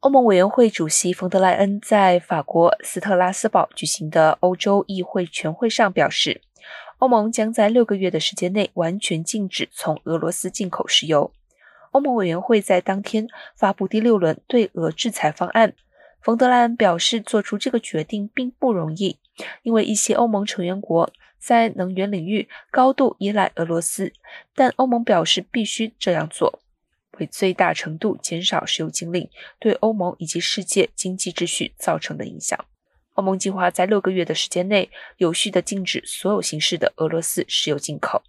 欧盟委员会主席冯德莱恩在法国斯特拉斯堡举行的欧洲议会全会上表示，欧盟将在六个月的时间内完全禁止从俄罗斯进口石油。欧盟委员会在当天发布第六轮对俄制裁方案。冯德莱恩表示，做出这个决定并不容易，因为一些欧盟成员国在能源领域高度依赖俄罗斯。但欧盟表示必须这样做，会最大程度减少石油禁令对欧盟以及世界经济秩序造成的影响。欧盟计划在六个月的时间内有序地禁止所有形式的俄罗斯石油进口。